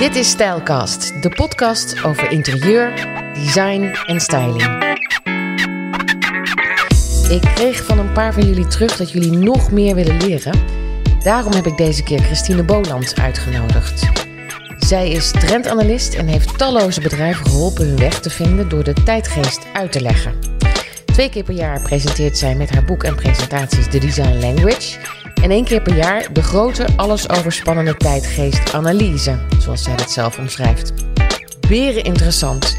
Dit is Stijlcast, de podcast over interieur, design en styling. Ik kreeg van een paar van jullie terug dat jullie nog meer willen leren. Daarom heb ik deze keer Christine Boland uitgenodigd. Zij is trendanalist en heeft talloze bedrijven geholpen hun weg te vinden door de tijdgeest uit te leggen. Twee keer per jaar presenteert zij met haar boek en presentaties de Design Language. En één keer per jaar de grote, allesoverspannende tijdgeest analyse, zoals zij dat zelf omschrijft. Beren interessant.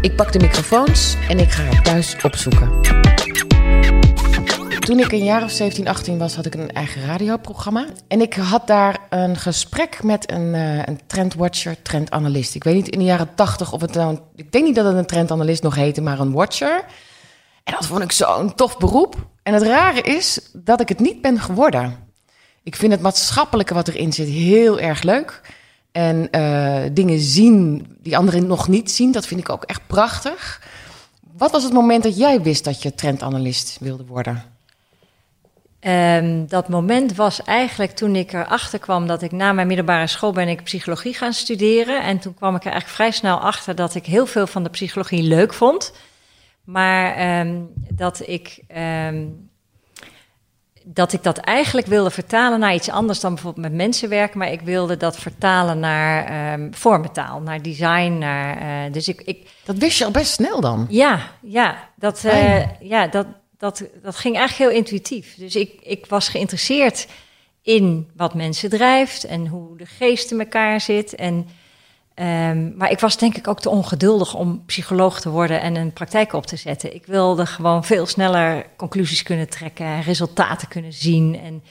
Ik pak de microfoons en ik ga haar thuis opzoeken. Toen ik een jaar of 17, 18 was, had ik een eigen radioprogramma. En ik had daar een gesprek met een, uh, een trendwatcher, trendanalist. Ik weet niet in de jaren 80 of het nou... Ik denk niet dat het een trendanalist nog heette, maar een watcher. En dat vond ik zo'n tof beroep. En het rare is dat ik het niet ben geworden. Ik vind het maatschappelijke wat erin zit heel erg leuk. En uh, dingen zien die anderen nog niet zien, dat vind ik ook echt prachtig. Wat was het moment dat jij wist dat je trendanalist wilde worden? Um, dat moment was eigenlijk toen ik erachter kwam dat ik na mijn middelbare school ben ik psychologie gaan studeren. En toen kwam ik er eigenlijk vrij snel achter dat ik heel veel van de psychologie leuk vond. Maar um, dat ik. Um, dat ik dat eigenlijk wilde vertalen naar iets anders dan bijvoorbeeld met mensen werken. Maar ik wilde dat vertalen naar um, vormentaal, naar design. Naar, uh, dus ik, ik, dat wist je al best snel dan? Ja, ja, dat, uh, ja dat, dat, dat ging eigenlijk heel intuïtief. Dus ik, ik was geïnteresseerd in wat mensen drijft en hoe de geest in elkaar zit. En, um, maar ik was denk ik ook te ongeduldig om psycholoog te worden en een praktijk op te zetten. Ik wilde gewoon veel sneller conclusies kunnen trekken, resultaten kunnen zien. En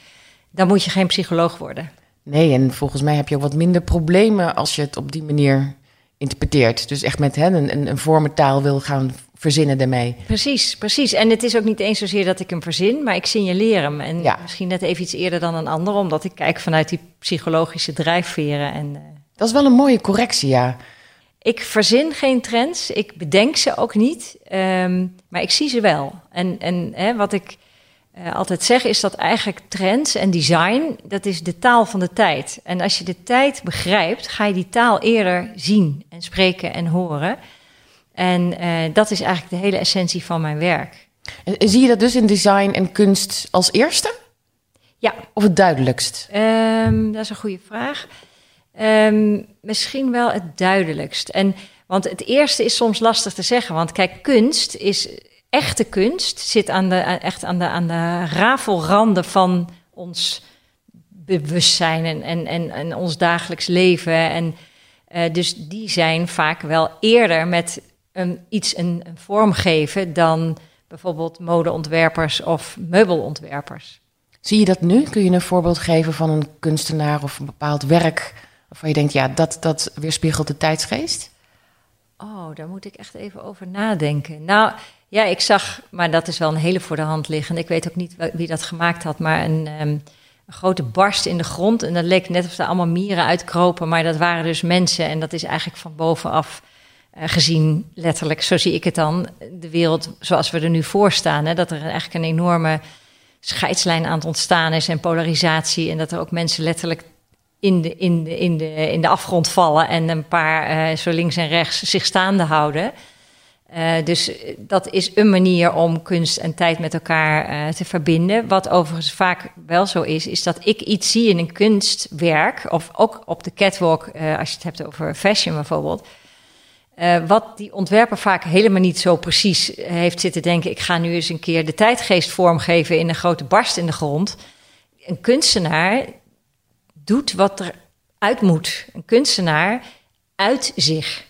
dan moet je geen psycholoog worden. Nee, en volgens mij heb je ook wat minder problemen als je het op die manier interpreteert. Dus echt met hè, een, een vormentaal wil gaan verzinnen ermee. Precies, precies. En het is ook niet eens zozeer dat ik hem verzin, maar ik signaleer hem. En ja. misschien net even iets eerder dan een ander, omdat ik kijk vanuit die psychologische drijfveren. En, uh... Dat is wel een mooie correctie, ja. Ik verzin geen trends, ik bedenk ze ook niet, um, maar ik zie ze wel. En, en hè, wat ik uh, altijd zeg is dat eigenlijk trends en design, dat is de taal van de tijd. En als je de tijd begrijpt, ga je die taal eerder zien en spreken en horen. En uh, dat is eigenlijk de hele essentie van mijn werk. En zie je dat dus in design en kunst als eerste? Ja. Of het duidelijkst? Um, dat is een goede vraag. Um, misschien wel het duidelijkst. En, want het eerste is soms lastig te zeggen. Want kijk, kunst is echte kunst, zit aan de, echt aan de, aan de rafelranden van ons bewustzijn en, en, en, en ons dagelijks leven. En uh, dus die zijn vaak wel eerder met um, iets een, een vorm geven dan bijvoorbeeld modeontwerpers of meubelontwerpers. Zie je dat nu? Kun je een voorbeeld geven van een kunstenaar of een bepaald werk waarvan je denkt, ja, dat, dat weerspiegelt de tijdsgeest? Oh, daar moet ik echt even over nadenken. Nou, ja, ik zag, maar dat is wel een hele voor de hand liggende. Ik weet ook niet wie dat gemaakt had, maar een, um, een grote barst in de grond. En dat leek net of er allemaal mieren uitkropen, maar dat waren dus mensen. En dat is eigenlijk van bovenaf uh, gezien, letterlijk, zo zie ik het dan, de wereld zoals we er nu voor staan. Hè, dat er eigenlijk een enorme scheidslijn aan het ontstaan is en polarisatie. En dat er ook mensen letterlijk in de, in de, in de, in de afgrond vallen en een paar uh, zo links en rechts zich staande houden. Uh, dus dat is een manier om kunst en tijd met elkaar uh, te verbinden. Wat overigens vaak wel zo is, is dat ik iets zie in een kunstwerk, of ook op de catwalk, als je het hebt over fashion bijvoorbeeld. Wat die ontwerper vaak helemaal niet zo precies heeft zitten denken. Ik ga nu eens een keer de tijdgeest vormgeven in een grote barst in de grond. Een kunstenaar doet wat er uit moet. Een kunstenaar uit zich.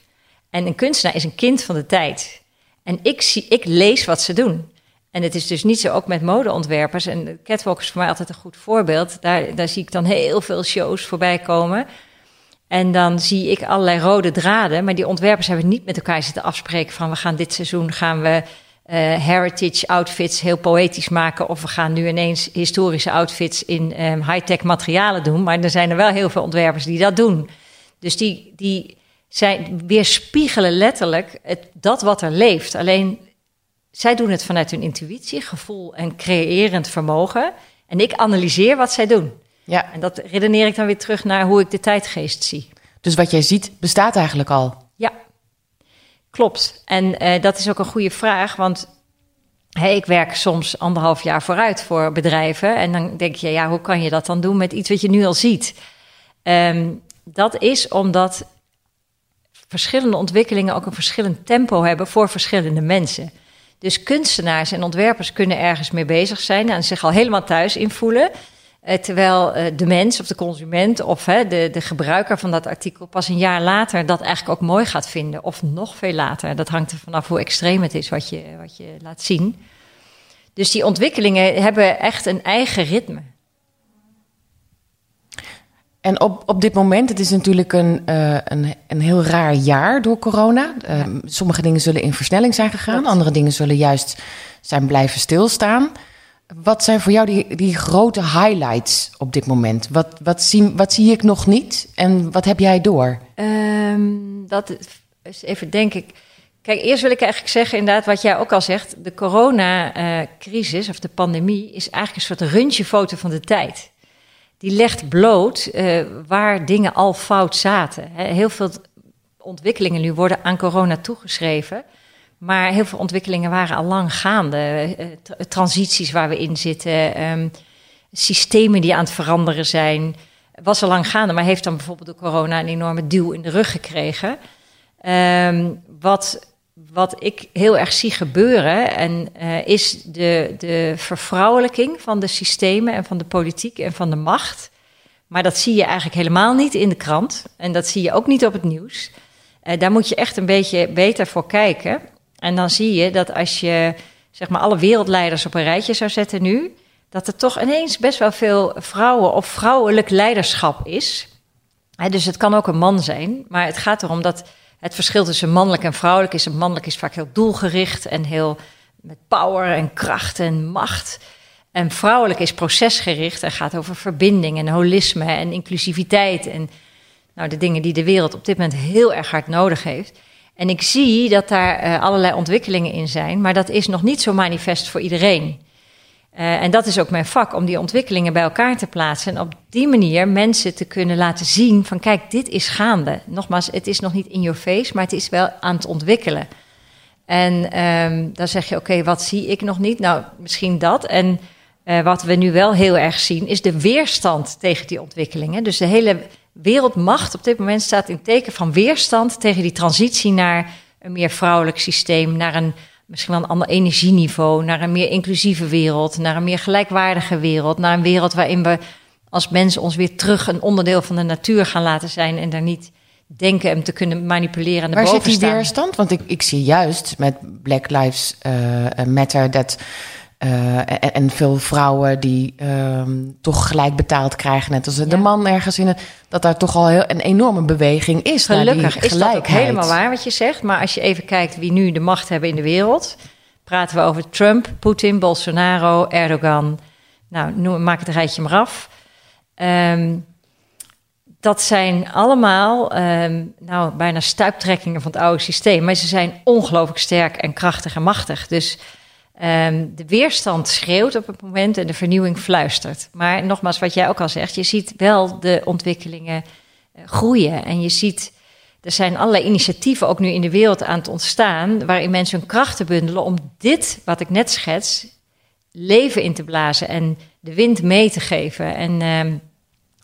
En een kunstenaar is een kind van de tijd. En ik, zie, ik lees wat ze doen. En het is dus niet zo ook met modeontwerpers. En catwalk is voor mij altijd een goed voorbeeld. Daar, daar zie ik dan heel veel shows voorbij komen. En dan zie ik allerlei rode draden. Maar die ontwerpers hebben niet met elkaar zitten afspreken van... we gaan dit seizoen gaan we heritage outfits heel poëtisch maken... of we gaan nu ineens historische outfits in um, high-tech materialen doen. Maar er zijn er wel heel veel ontwerpers die dat doen. Dus die... die zij weerspiegelen letterlijk het, dat wat er leeft. Alleen zij doen het vanuit hun intuïtie, gevoel en creërend vermogen. En ik analyseer wat zij doen. Ja. En dat redeneer ik dan weer terug naar hoe ik de tijdgeest zie. Dus wat jij ziet, bestaat eigenlijk al. Ja, klopt. En uh, dat is ook een goede vraag, want hey, ik werk soms anderhalf jaar vooruit voor bedrijven. En dan denk je, ja, hoe kan je dat dan doen met iets wat je nu al ziet? Um, dat is omdat verschillende ontwikkelingen ook een verschillend tempo hebben voor verschillende mensen. Dus kunstenaars en ontwerpers kunnen ergens mee bezig zijn en zich al helemaal thuis invoelen. Eh, terwijl eh, de mens of de consument of de, de gebruiker van dat artikel pas een jaar later dat eigenlijk ook mooi gaat vinden. Of nog veel later. Dat hangt er vanaf hoe extreem het is wat je, wat je laat zien. Dus die ontwikkelingen hebben echt een eigen ritme. En op, op dit moment, het is natuurlijk een, uh, een, een heel raar jaar door corona. Uh, Sommige dingen zullen in versnelling zijn gegaan, andere dingen zullen juist zijn blijven stilstaan. Wat zijn voor jou die, die grote highlights op dit moment? Wat, wat, zie, wat zie ik nog niet en wat heb jij door? Um, dat is even, denk ik. Kijk, eerst wil ik eigenlijk zeggen, inderdaad, wat jij ook al zegt. De coronacrisis of de pandemie is eigenlijk een soort röntgenfoto van de tijd die legt bloot uh, waar dingen al fout zaten. Heel veel ontwikkelingen nu worden aan corona toegeschreven. Maar heel veel ontwikkelingen waren al lang gaande. Uh, transities waar we in zitten, um, systemen die aan het veranderen zijn. Was al lang gaande, maar heeft dan bijvoorbeeld door corona een enorme duw in de rug gekregen. Um, wat wat ik heel erg zie gebeuren, en, uh, is de, de vervrouwelijking van de systemen en van de politiek en van de macht. Maar dat zie je eigenlijk helemaal niet in de krant. En dat zie je ook niet op het nieuws. Daar moet je echt een beetje beter voor kijken. En dan zie je dat als je zeg maar alle wereldleiders op een rijtje zou zetten nu, dat er toch ineens best wel veel vrouwen of vrouwelijk leiderschap is. Dus het kan ook een man zijn, maar het gaat erom dat het verschil tussen mannelijk en vrouwelijk is. Een mannelijk is vaak heel doelgericht en heel met power en kracht en macht. En vrouwelijk is procesgericht en gaat over verbinding en holisme en inclusiviteit. En nou, de dingen die de wereld op dit moment heel erg hard nodig heeft. En ik zie dat daar uh, allerlei ontwikkelingen in zijn, maar dat is nog niet zo manifest voor iedereen. Uh, en dat is ook mijn vak, om die ontwikkelingen bij elkaar te plaatsen. En op die manier mensen te kunnen laten zien van kijk, dit is gaande. Nogmaals, het is nog niet in your face, maar het is wel aan het ontwikkelen. En um, dan zeg je, oké, wat zie ik nog niet? Nou, misschien dat. En uh, wat we nu wel heel erg zien, is de weerstand tegen die ontwikkelingen. Dus de hele wereldmacht op dit moment staat in teken van weerstand tegen die transitie naar een meer vrouwelijk systeem, naar een misschien wel een ander energieniveau, naar een meer inclusieve wereld, naar een meer gelijkwaardige wereld, naar een wereld waarin we als mensen ons weer terug een onderdeel van de natuur gaan laten zijn en daar niet denken hem te kunnen manipuleren. En Waar zit die weerstand? Want ik, ik zie juist met Black Lives uh, Matter dat uh, en, en, veel vrouwen die um, toch gelijk betaald krijgen, net als de man ergens in het, dat daar toch al heel, een enorme beweging is. Gelukkig is dat ook helemaal waar wat je zegt. Maar als je even kijkt wie nu de macht hebben in de wereld, praten we over Trump, Poetin, Bolsonaro, Erdogan. Nou, noem, maak het rijtje maar af. Um, dat zijn allemaal um, nou, bijna stuiptrekkingen van het oude systeem. Maar ze zijn ongelooflijk sterk en krachtig en machtig. Dus Um, de weerstand schreeuwt op het moment en de vernieuwing fluistert. Maar nogmaals, wat jij ook al zegt, je ziet wel de ontwikkelingen uh, groeien. En je ziet, er zijn allerlei initiatieven ook nu in de wereld aan het ontstaan, waarin mensen hun krachten bundelen om dit, wat ik net schets, leven in te blazen en de wind mee te geven. En um,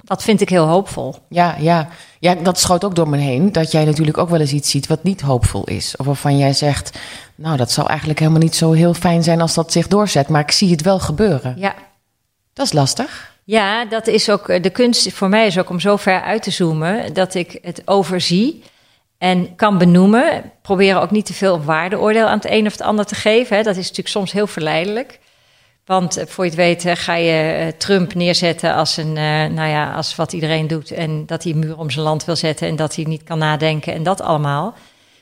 dat vind ik heel hoopvol. Ja, ja. ja, dat schoot ook door me heen. Dat jij natuurlijk ook wel eens iets ziet wat niet hoopvol is. Of waarvan jij zegt, nou, dat zou eigenlijk helemaal niet zo heel fijn zijn als dat zich doorzet. Maar ik zie het wel gebeuren. Ja. Dat is lastig. Ja, dat is ook de kunst voor mij is ook om zo ver uit te zoomen dat ik het overzie en kan benoemen. Proberen ook niet te veel waardeoordeel aan het een of het ander te geven. Hè. Dat is natuurlijk soms heel verleidelijk. Want eh, voor je het weet ga je eh, Trump neerzetten als, een, uh, nou ja, als wat iedereen doet. En dat hij een muur om zijn land wil zetten en dat hij niet kan nadenken en dat allemaal.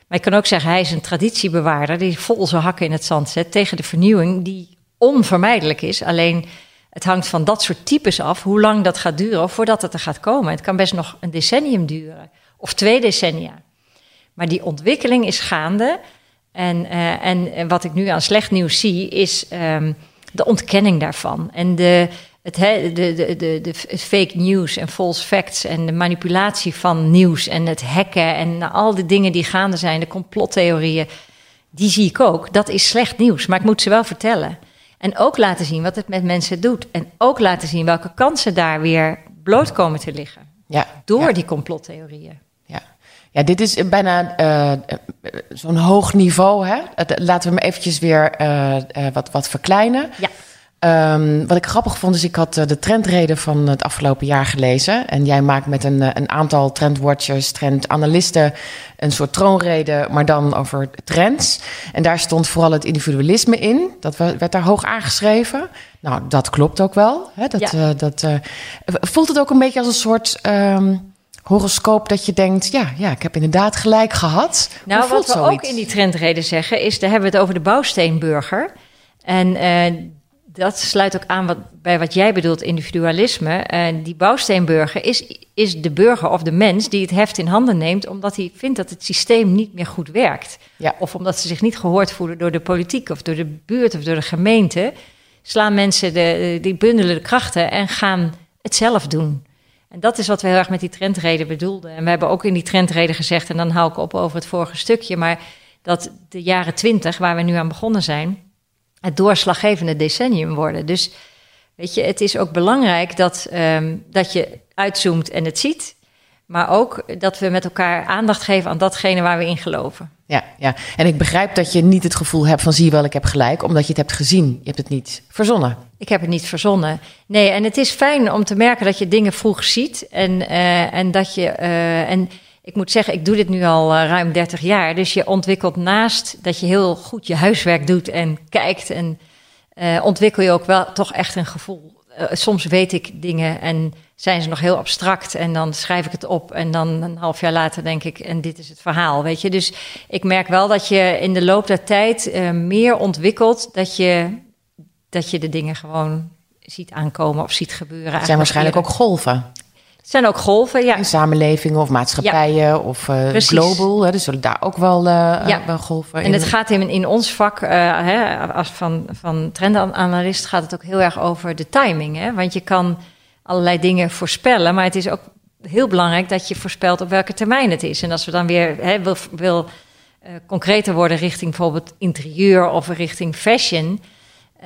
Maar ik kan ook zeggen, hij is een traditiebewaarder die vol zijn hakken in het zand zet tegen de vernieuwing die onvermijdelijk is. Alleen het hangt van dat soort types af hoe lang dat gaat duren voordat het er gaat komen. Het kan best nog een decennium duren of twee decennia. Maar die ontwikkeling is gaande. En, en, wat ik nu aan slecht nieuws zie is... Um, de ontkenning daarvan. En de, het, de, de, de, de fake news en false facts en de manipulatie van nieuws en het hacken en al die dingen die gaande zijn, de complottheorieën, die zie ik ook. Dat is slecht nieuws, maar ik moet ze wel vertellen. En ook laten zien wat het met mensen doet. En ook laten zien welke kansen daar weer bloot komen te liggen. Ja, door die complottheorieën. Ja. dit is bijna uh, zo'n hoog niveau. Hè? Laten we hem eventjes weer uh, wat, wat verkleinen. Ja. Um, wat ik grappig vond, is ik had de trendreden van het afgelopen jaar gelezen. En jij maakt met een, een aantal trendwatchers, trendanalisten een soort troonrede, maar dan over trends. En daar stond vooral het individualisme in. Dat werd daar hoog aangeschreven. Nou, dat klopt ook wel. Hè? Dat, ja. uh, dat, voelt het ook een beetje als een soort um, horoscoop dat je denkt, ja, ja, ik heb inderdaad gelijk gehad. Nou, wat we zoiets? ook in die trendreden zeggen, is, daar hebben we het over de bouwsteenburger. En uh, dat sluit ook aan wat, bij wat jij bedoelt, individualisme. En die bouwsteenburger is, is de burger of de mens die het heft in handen neemt, omdat hij vindt dat het systeem niet meer goed werkt. Ja. Of omdat ze zich niet gehoord voelen door de politiek of door de buurt of door de gemeente. Slaan mensen de, die bundelen de krachten en gaan het zelf doen. En dat is wat we heel erg met die trendreden bedoelden. En we hebben ook in die trendreden gezegd, en dan hou ik op over het vorige stukje, maar dat de jaren twintig, waar we nu aan begonnen zijn, het doorslaggevende decennium worden. Dus weet je, het is ook belangrijk dat, um, dat je uitzoomt en het ziet. Maar ook dat we met elkaar aandacht geven aan datgene waar we in geloven. Ja, ja, en ik begrijp dat je niet het gevoel hebt van zie je wel, ik heb gelijk, omdat je het hebt gezien. Je hebt het niet verzonnen. Ik heb het niet verzonnen. Nee, en het is fijn om te merken dat je dingen vroeg ziet. En, uh, en dat je. Uh, en ik moet zeggen, ik doe dit nu al uh, ruim 30 jaar. Dus je ontwikkelt naast dat je heel goed je huiswerk doet en kijkt. En ontwikkel je ook wel toch echt een gevoel. Uh, soms weet ik dingen en zijn ze nog heel abstract. En dan schrijf ik het op. En dan een half jaar later denk ik, en dit is het verhaal. Weet je, dus ik merk wel dat je in de loop der tijd meer ontwikkelt. Dat je, dat je de dingen gewoon ziet aankomen of ziet gebeuren. Het zijn waarschijnlijk ook golven. Het zijn ook golven, ja. In samenlevingen of maatschappijen of uh, global. Hè, dus zullen daar ook wel, uh, ja. wel golven En het gaat in, in ons vak, uh, hè, als van, van trendanalist, gaat het ook heel erg over de timing. Hè? Want je kan allerlei dingen voorspellen, maar het is ook heel belangrijk dat je voorspelt op welke termijn het is. En als we dan weer hè, wil, wil concreter worden richting bijvoorbeeld interieur of richting fashion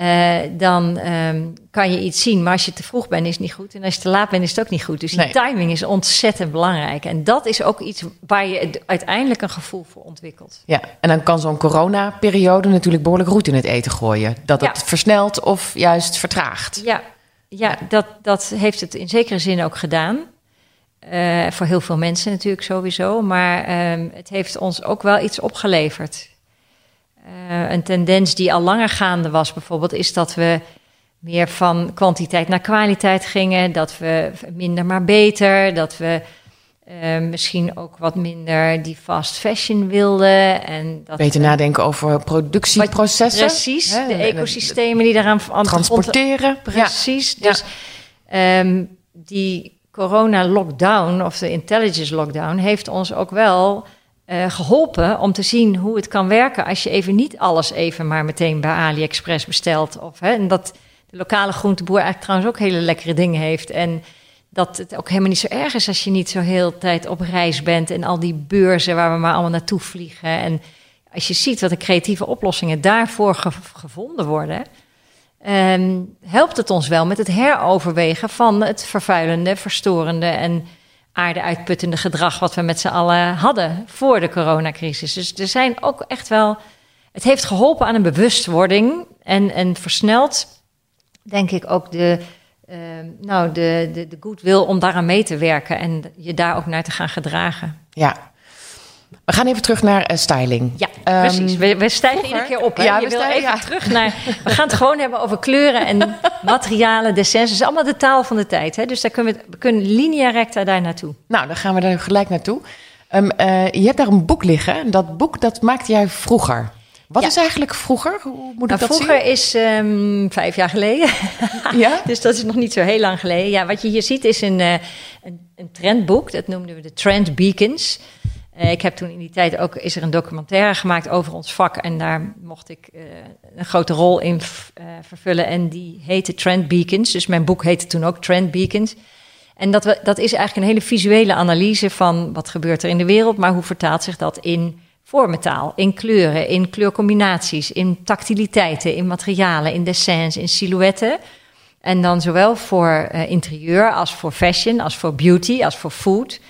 uh, dan um, kan je iets zien. Maar als je te vroeg bent, is het niet goed. En als je te laat bent, is het ook niet goed. Dus die timing is ontzettend belangrijk. En dat is ook iets waar je uiteindelijk een gevoel voor ontwikkelt. Ja, en dan kan zo'n corona-periode natuurlijk behoorlijk roet in het eten gooien. Dat het versnelt of juist vertraagt. Ja, ja dat, dat heeft het in zekere zin ook gedaan. Uh, voor heel veel mensen natuurlijk sowieso. Maar um, het heeft ons ook wel iets opgeleverd. Uh, een tendens die al langer gaande was, bijvoorbeeld, is dat we meer van kwantiteit naar kwaliteit gingen. Dat we minder maar beter. Dat we uh, misschien ook wat minder die fast fashion wilden. En dat Beter we, nadenken over productieprocessen. Precies, hè? de ecosystemen die daaraan aan transporteren. Precies. Ja. Dus ja. Um, die corona-lockdown of de intelligence lockdown heeft ons ook wel uh, geholpen om te zien hoe het kan werken als je even niet alles even maar meteen bij AliExpress bestelt. Of, hè, en dat de lokale groenteboer eigenlijk trouwens ook hele lekkere dingen heeft. En dat het ook helemaal niet zo erg is als je niet zo heel tijd op reis bent en al die beurzen waar we maar allemaal naartoe vliegen. En als je ziet wat de creatieve oplossingen daarvoor ge gevonden worden, um, helpt het ons wel met het heroverwegen van het vervuilende, verstorende en aarde uitputtende gedrag wat we met z'n allen hadden voor de coronacrisis. Dus er zijn ook echt wel. Het heeft geholpen aan een bewustwording en, en versneld, denk ik, ook de, uh, nou, de, de, de goodwill om daaraan mee te werken en je daar ook naar te gaan gedragen. Ja, we gaan even terug naar uh, styling. Ja, um, precies. We, we stijgen iedere keer op. Hè? Ja, we wil even ja. terug naar. We gaan het gewoon hebben over kleuren en materialen, descens. Dat is allemaal de taal van de tijd. Hè? Dus daar kunnen we, we kunnen linea recta daar naartoe. Nou, dan gaan we er gelijk naartoe. Um, uh, je hebt daar een boek liggen. Dat boek dat maakte jij vroeger. Wat ja. is eigenlijk vroeger? Hoe moet nou, ik dat vroeger zien? is um, vijf jaar geleden. ja? dus dat is nog niet zo heel lang geleden. Ja, wat je hier ziet is een, uh, een, een trendboek. Dat noemden we de Trend Beacons. Uh, ik heb toen in die tijd ook, is er een documentaire gemaakt over ons vak. En daar mocht ik uh, een grote rol in uh, vervullen. En die heette Trend Beacons. Dus mijn boek heette toen ook Trend Beacons. En dat, dat is eigenlijk een hele visuele analyse van wat gebeurt er in de wereld. Maar hoe vertaalt zich dat in vormentaal, in kleuren, in kleurcombinaties, in tactiliteiten, in materialen, in dessins, in silhouetten. En dan zowel voor interieur als voor fashion, als voor beauty, als voor food.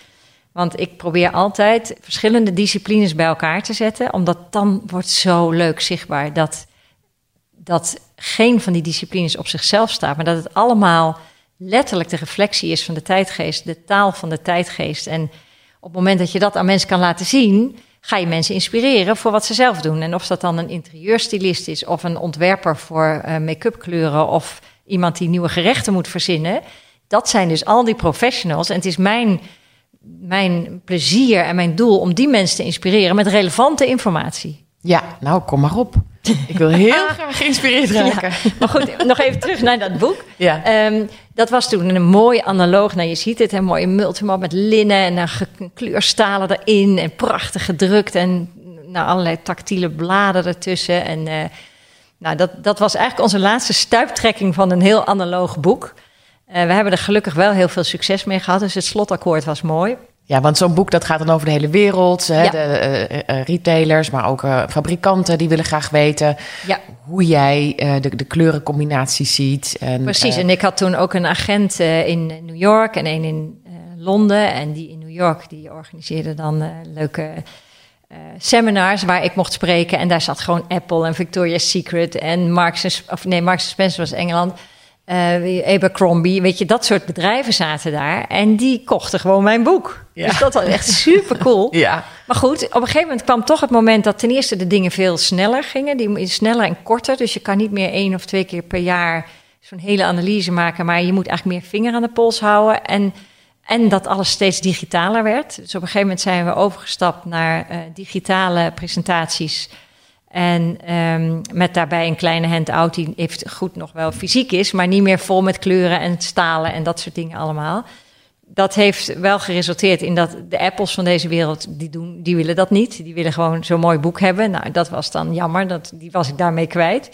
Want ik probeer altijd verschillende disciplines bij elkaar te zetten, omdat dan wordt zo leuk zichtbaar dat, dat geen van die disciplines op zichzelf staat, maar dat het allemaal letterlijk de reflectie is van de tijdgeest, de taal van de tijdgeest. En op het moment dat je dat aan mensen kan laten zien, ga je mensen inspireren voor wat ze zelf doen. En of dat dan een interieurstylist is, of een ontwerper voor uh, make-up kleuren, of iemand die nieuwe gerechten moet verzinnen. Dat zijn dus al die professionals. En het is mijn, mijn plezier en mijn doel om die mensen te inspireren met relevante informatie. Ja, nou kom maar op. Ik wil heel graag geïnspireerd raken. Ja, maar goed, nog even terug naar dat boek. Ja. Um, dat was toen een mooi analoog. Nou, je ziet het, een mooie multimap met linnen en dan kleurstalen erin en prachtig gedrukt en nou, allerlei tactiele bladen ertussen. En uh, nou, dat, dat was eigenlijk onze laatste stuiptrekking van een heel analoog boek. Uh, we hebben er gelukkig wel heel veel succes mee gehad, dus het slotakkoord was mooi. Ja, want zo'n boek dat gaat dan over de hele wereld. Hè? Ja. De uh, retailers, maar ook uh, fabrikanten die willen graag weten ja. hoe jij de, de kleurencombinaties ziet. En, Precies, en ik had toen ook een agent in New York en een in Londen. En die in New York die organiseerde dan leuke seminars waar ik mocht spreken. En daar zat gewoon Apple en Victoria's Secret en Marks of nee, Marks Spencer was Engeland uh, Abercrombie, weet je, dat soort bedrijven zaten daar. En die kochten gewoon mijn boek. Ja. Dus dat was echt super cool. ja. Maar goed, op een gegeven moment kwam toch het moment dat ten eerste de dingen veel sneller gingen. Die sneller en korter. Dus je kan niet meer één of twee keer per jaar zo'n hele analyse maken. Maar je moet eigenlijk meer vinger aan de pols houden. En, en dat alles steeds digitaler werd. Dus op een gegeven moment zijn we overgestapt naar uh, digitale presentaties en um, met daarbij een kleine handout die heeft goed nog wel fysiek is, maar niet meer vol met kleuren en stalen en dat soort dingen allemaal. Dat heeft wel geresulteerd in dat de Apples van deze wereld, die, doen, die willen dat niet. Die willen gewoon zo'n mooi boek hebben. Nou, dat was dan jammer, dat, die was ik daarmee kwijt.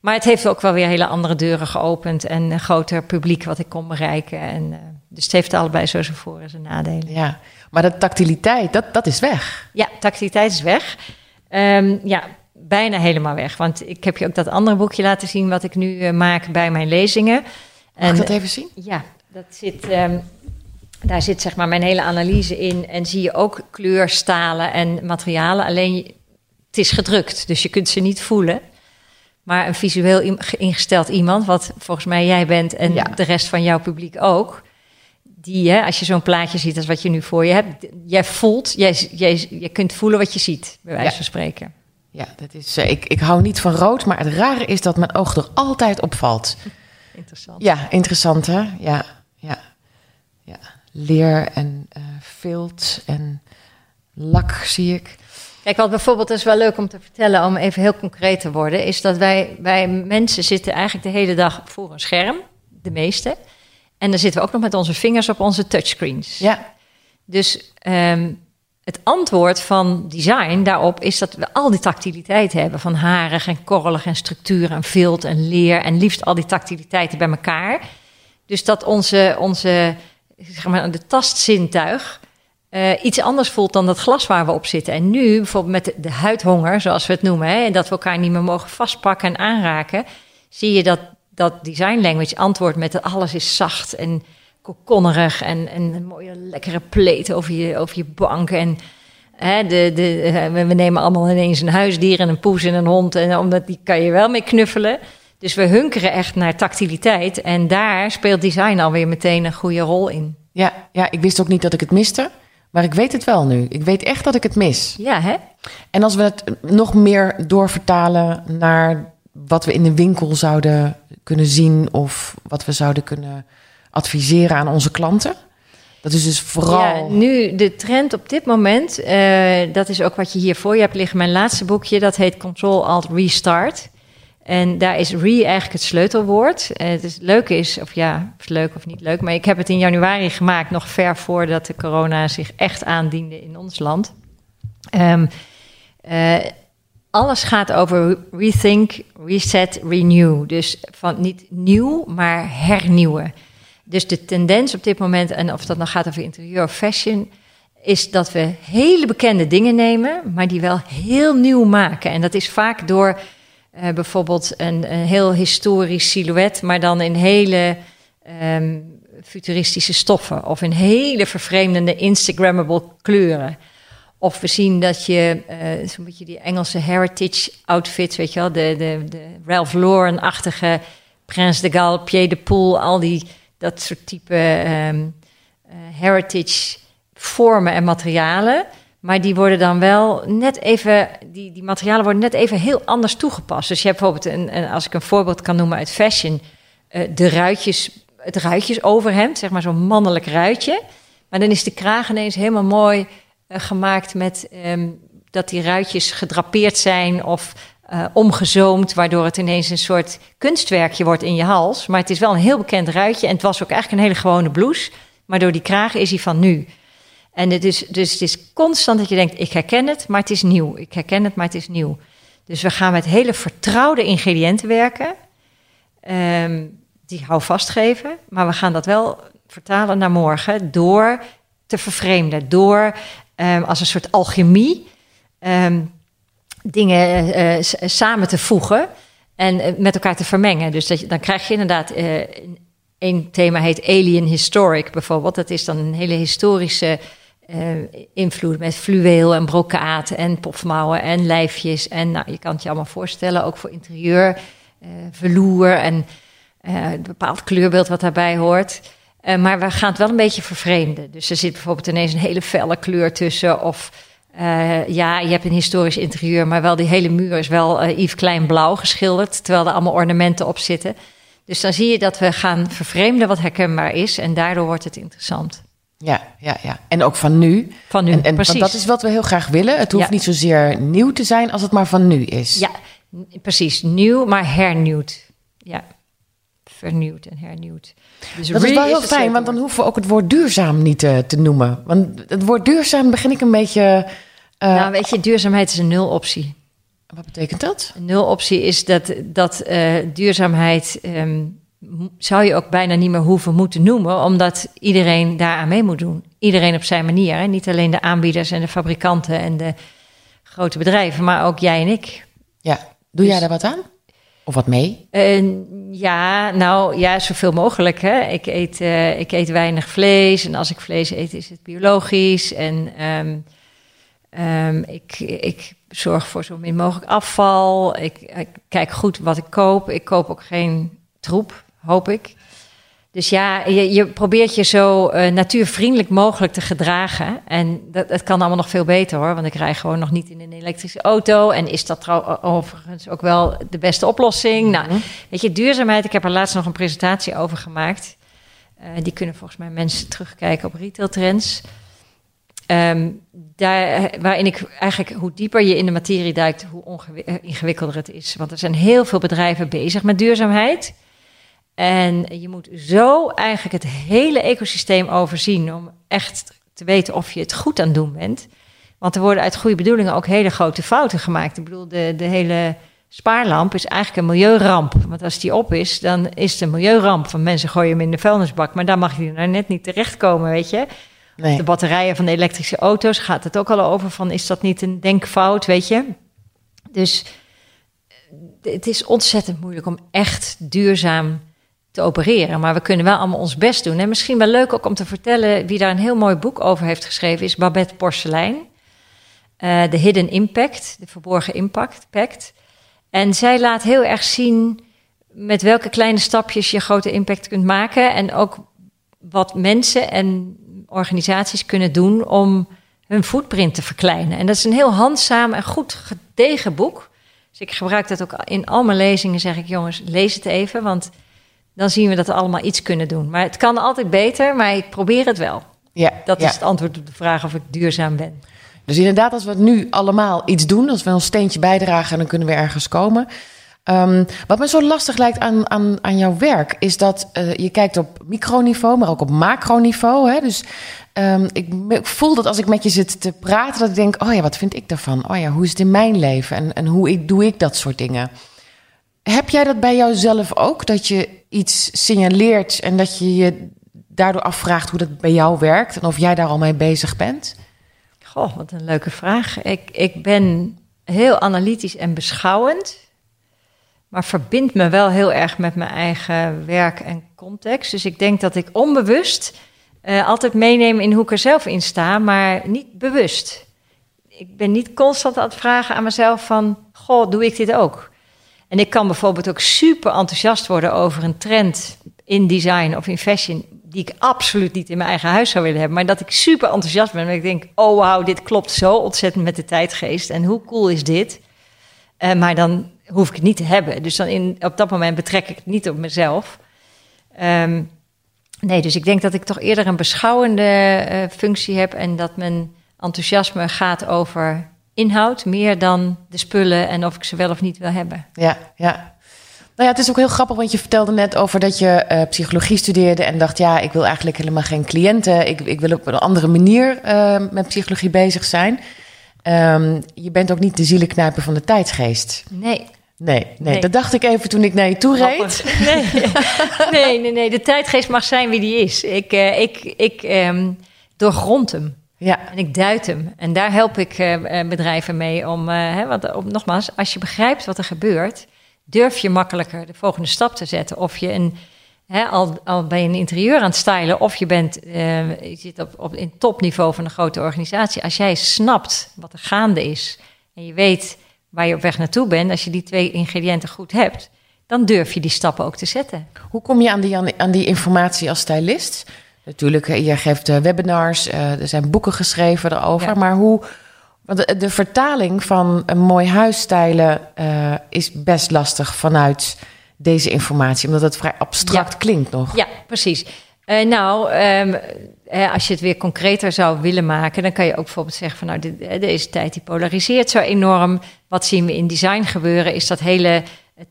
Maar het heeft ook wel weer hele andere deuren geopend en een groter publiek wat ik kon bereiken. En, uh, dus het heeft allebei zo zijn voor- en zijn nadelen. Ja, maar de tactiliteit, dat, dat is weg. Ja, tactiliteit is weg. Um, ja, bijna helemaal weg. Want ik heb je ook dat andere boekje laten zien wat ik nu uh, maak bij mijn lezingen. Mag en, ik dat even zien? Ja, dat zit, um, daar zit zeg maar mijn hele analyse in. En zie je ook kleurstalen en materialen. Alleen het is gedrukt, dus je kunt ze niet voelen. Maar een visueel ingesteld iemand, wat volgens mij jij bent en ja. de rest van jouw publiek ook. Die, hè, als je zo'n plaatje ziet als wat je nu voor je hebt, jij voelt, jij, jij, je kunt voelen wat je ziet, bij wijze ja. van spreken. Ja, dat is, uh, ik, ik hou niet van rood, maar het rare is dat mijn oog er altijd opvalt. Interessant. Ja, interessant hè? Ja, ja, ja. Leer en uh, vilt en lak zie ik. Kijk, wat bijvoorbeeld is wel leuk om te vertellen, om even heel concreet te worden, is dat wij, wij mensen zitten eigenlijk de hele dag voor een scherm, de meeste. En dan zitten we ook nog met onze vingers op onze touchscreens. Ja. Dus um, het antwoord van design daarop is dat we al die tactiliteit hebben. Van harig en korrelig en structuur en vilt en leer. En liefst al die tactiliteiten bij elkaar. Dus dat onze, onze zeg maar, de tastzintuig uh, iets anders voelt dan dat glas waar we op zitten. En nu, bijvoorbeeld met de, huidhonger, zoals we het noemen, hè, en dat we elkaar niet meer mogen vastpakken en aanraken, zie je dat dat design language antwoordt met alles is zacht en kokonnerig en, en een mooie lekkere pleet over je, over je bank. En hè, de, de, we nemen allemaal ineens een huisdier en een poes en een hond. En omdat die kan je wel mee knuffelen. Dus we hunkeren echt naar tactiliteit. En daar speelt design alweer meteen een goede rol in. Ja, ja, ik wist ook niet dat ik het miste. Maar ik weet het wel nu. Ik weet echt dat ik het mis. Ja, hè? En als we het nog meer doorvertalen naar wat we in de winkel zouden kunnen zien of wat we zouden kunnen adviseren aan onze klanten? Dat is dus vooral. Ja, nu de trend op dit moment, uh, dat is ook wat je hier voor je hebt liggen. Mijn laatste boekje, dat heet Control Alt Restart. En daar is re eigenlijk het sleutelwoord. Uh, het is, leuke is, of ja, of leuk of niet leuk, maar ik heb het in januari gemaakt, nog ver voordat de corona zich echt aandiende in ons land. Ehm, eh, alles gaat over rethink, reset, renew. Dus van niet nieuw, maar hernieuwen. Dus de tendens op dit moment, en of dat nou gaat over interieur of fashion, is dat we hele bekende dingen nemen, maar die wel heel nieuw maken. En dat is vaak door uh, bijvoorbeeld een, een, heel historisch silhouet, maar dan in hele um, futuristische stoffen of in hele vervreemdende Instagrammable kleuren. Of we zien dat je uh, zo'n beetje die Engelse heritage outfits, weet je wel, de, de, de Ralph Lauren-achtige Prince de Gal, Pied de Poel, al die dat soort type um, uh, heritage vormen en materialen. Maar die worden dan wel net even, die, die materialen worden net even heel anders toegepast. Dus je hebt bijvoorbeeld, een, een als ik een voorbeeld kan noemen uit fashion, uh, de ruitjes, het ruitjesoverhemd, zeg maar zo'n mannelijk ruitje. Maar dan is de kraag ineens helemaal mooi uh, gemaakt met um, dat die ruitjes gedrapeerd zijn of uh, omgezoomd, waardoor het ineens een soort kunstwerkje wordt in je hals. Maar het is wel een heel bekend ruitje en het was ook eigenlijk een hele gewone blouse. Maar door die kraag is hij van nu. En het is, dus het is constant dat je denkt, ik herken het, maar het is nieuw. Ik herken het, maar het is nieuw. Dus we gaan met hele vertrouwde ingrediënten werken. Um, die hou vastgeven. Maar we gaan dat wel vertalen naar morgen door te vervreemden. Door um, als een soort alchemie um, dingen uh, samen te voegen en met elkaar te vermengen. Dus dat dan krijg je inderdaad. Een thema heet Alien Historic bijvoorbeeld. Dat is dan een hele historische invloed met fluweel en brokaat en pofmouwen en lijfjes. En nou, je kan het je allemaal voorstellen, ook voor interieur, velour en een bepaald kleurbeeld wat daarbij hoort. maar we gaan het wel een beetje vervreemden. Dus er zit bijvoorbeeld ineens een hele felle kleur tussen. Of ja, je hebt een historisch interieur, maar wel die hele muur is wel Yves Klein blauw geschilderd. Terwijl er allemaal ornamenten op zitten. Dus dan zie je dat we gaan vervreemden wat herkenbaar is. En daardoor wordt het interessant. Ja, ja, ja. En ook van nu. Van nu, en, en, precies. Want dat is wat we heel graag willen. Het hoeft Ja. niet zozeer nieuw te zijn als het maar van nu is. Ja, precies. Nieuw, maar hernieuwd. Ja, vernieuwd en hernieuwd. Dus Dat is wel heel fijn, want dan hoeven we ook het woord duurzaam niet te, te noemen. Want het woord duurzaam begin ik een beetje... eh, Nou, weet je, duurzaamheid is een nuloptie. wat betekent dat? Een nuloptie is dat, dat eh, duurzaamheid... ehm, zou je ook bijna niet meer hoeven moeten noemen... omdat iedereen daaraan mee moet doen. Iedereen op zijn manier. Hè? Niet alleen de aanbieders en de fabrikanten en de grote bedrijven... maar ook jij en ik. Ja, doe jij Dus- daar wat aan? Of wat mee? Ja, nou ja, zoveel mogelijk. Hè. Ik, eet, eh, ik eet weinig vlees en als ik vlees eet is het biologisch. En ehm, ehm, ik, ik zorg voor zo min mogelijk afval. Ik, ik kijk goed wat ik koop. Ik koop ook geen troep, hoop ik. Dus ja, je, je probeert je zo eh, natuurvriendelijk mogelijk te gedragen. En dat, dat kan allemaal nog veel beter hoor. Want ik rij gewoon nog niet in een elektrische auto. En is dat overigens ook wel de beste oplossing? Nou, weet je, duurzaamheid. Ik heb er laatst nog een presentatie over gemaakt. Uh, die kunnen volgens mij mensen terugkijken op Retail Trends. Um, daar, waarin ik eigenlijk, hoe dieper je in de materie duikt, hoe ongewi- ingewikkelder het is. Want er zijn heel veel bedrijven bezig met duurzaamheid. En je moet zo eigenlijk het hele ecosysteem overzien om echt te weten of je het goed aan het doen bent. Want er worden uit goede bedoelingen ook hele grote fouten gemaakt. Ik bedoel, de, de hele spaarlamp is eigenlijk een milieuramp. Want als die op is, dan is het een milieuramp. Van mensen gooien hem in de vuilnisbak, maar daar mag je nou net niet terechtkomen, weet je. Nee. De batterijen van de elektrische auto's gaat het ook al over van is dat niet een denkfout, weet je? Dus eh, het is ontzettend moeilijk om echt duurzaam te opereren. Maar we kunnen wel allemaal ons best doen. En misschien wel leuk ook om te vertellen wie daar een heel mooi boek over heeft geschreven, is Babette Porcelein. Uh, The Hidden Impact, de verborgen impact. Pact. En zij laat heel erg zien met welke kleine stapjes je grote impact kunt maken. En ook wat mensen en organisaties kunnen doen om hun footprint te verkleinen. En dat is een heel handzaam en goed gedegen boek. Dus ik gebruik dat ook in al mijn lezingen. Zeg ik, jongens, lees het even, want dan zien we dat we allemaal iets kunnen doen. Maar het kan altijd beter, maar ik probeer het wel. Ja, dat ja. is het antwoord op de vraag of ik duurzaam ben. Dus inderdaad, als we nu allemaal iets doen, als we ons steentje bijdragen, dan kunnen we ergens komen. Ehm, wat me zo lastig lijkt aan, aan, aan jouw werk, is dat uh, je kijkt op microniveau, maar ook op macroniveau. Hè? Dus um, ik, ik, voel dat als ik met je zit te praten, dat ik denk: oh ja, wat vind ik daarvan? Oh ja, hoe is het in mijn leven en, en hoe ik, doe ik dat soort dingen? Heb jij dat bij jouzelf ook? Dat je iets signaleert en dat je je daardoor afvraagt hoe dat bij jou werkt en of jij daar al mee bezig bent? Goh, wat een leuke vraag. Ik, ik ben heel analytisch en beschouwend, maar verbind me wel heel erg met mijn eigen werk en context. Dus ik denk dat ik onbewust uh, altijd meeneem in hoe ik er zelf in sta, maar niet bewust. Ik ben niet constant aan het vragen aan mezelf van, goh, doe ik dit ook? En ik kan bijvoorbeeld ook super enthousiast worden over een trend in design of in fashion die ik absoluut niet in mijn eigen huis zou willen hebben. Maar dat ik super enthousiast ben. En ik denk, oh wauw, dit klopt zo ontzettend met de tijdgeest. En hoe cool is dit? Uh, maar dan hoef ik het niet te hebben. Dus dan in, op dat moment betrek ik het niet op mezelf. Um, nee, dus ik denk dat ik toch eerder een beschouwende uh, functie heb. En dat mijn enthousiasme gaat over inhoud. Meer dan de spullen en of ik ze wel of niet wil hebben. Ja, ja. Nou ja, het is ook heel grappig, want je vertelde net over dat je uh, psychologie studeerde en dacht, ja, ik wil eigenlijk helemaal geen cliënten. Ik, ik wil op een andere manier uh, met psychologie bezig zijn. Um, je bent ook niet de zielenknijper van de tijdsgeest. Nee. Nee, nee, dat dacht ik even toen ik naar je toe reed. Nee, nee, nee, nee, de tijdgeest mag zijn wie die is. Ik, uh, ik, ik um, doorgrond hem. Ja. En ik duid hem. En daar help ik uh, bedrijven mee om, uh, hè, want, om, nogmaals, als je begrijpt wat er gebeurt, durf je makkelijker de volgende stap te zetten. Of je een, hè, al, al ben je een interieur aan het stylen, of je, bent, uh, je zit op, op in topniveau van een grote organisatie. Als jij snapt wat er gaande is en je weet waar je op weg naartoe bent, als je die twee ingrediënten goed hebt, dan durf je die stappen ook te zetten. Hoe kom je aan die, aan die informatie als stylist? Natuurlijk, je geeft webinars, er zijn boeken geschreven erover, ja. maar hoe want de, vertaling van een mooi huis stijlen uh, is best lastig vanuit deze informatie, omdat het vrij abstract klinkt nog. Ja, precies. Uh, nou, um, als je het weer concreter zou willen maken, dan kan je ook bijvoorbeeld zeggen van nou, de, deze tijd die polariseert zo enorm. Wat zien we in design gebeuren? Is dat hele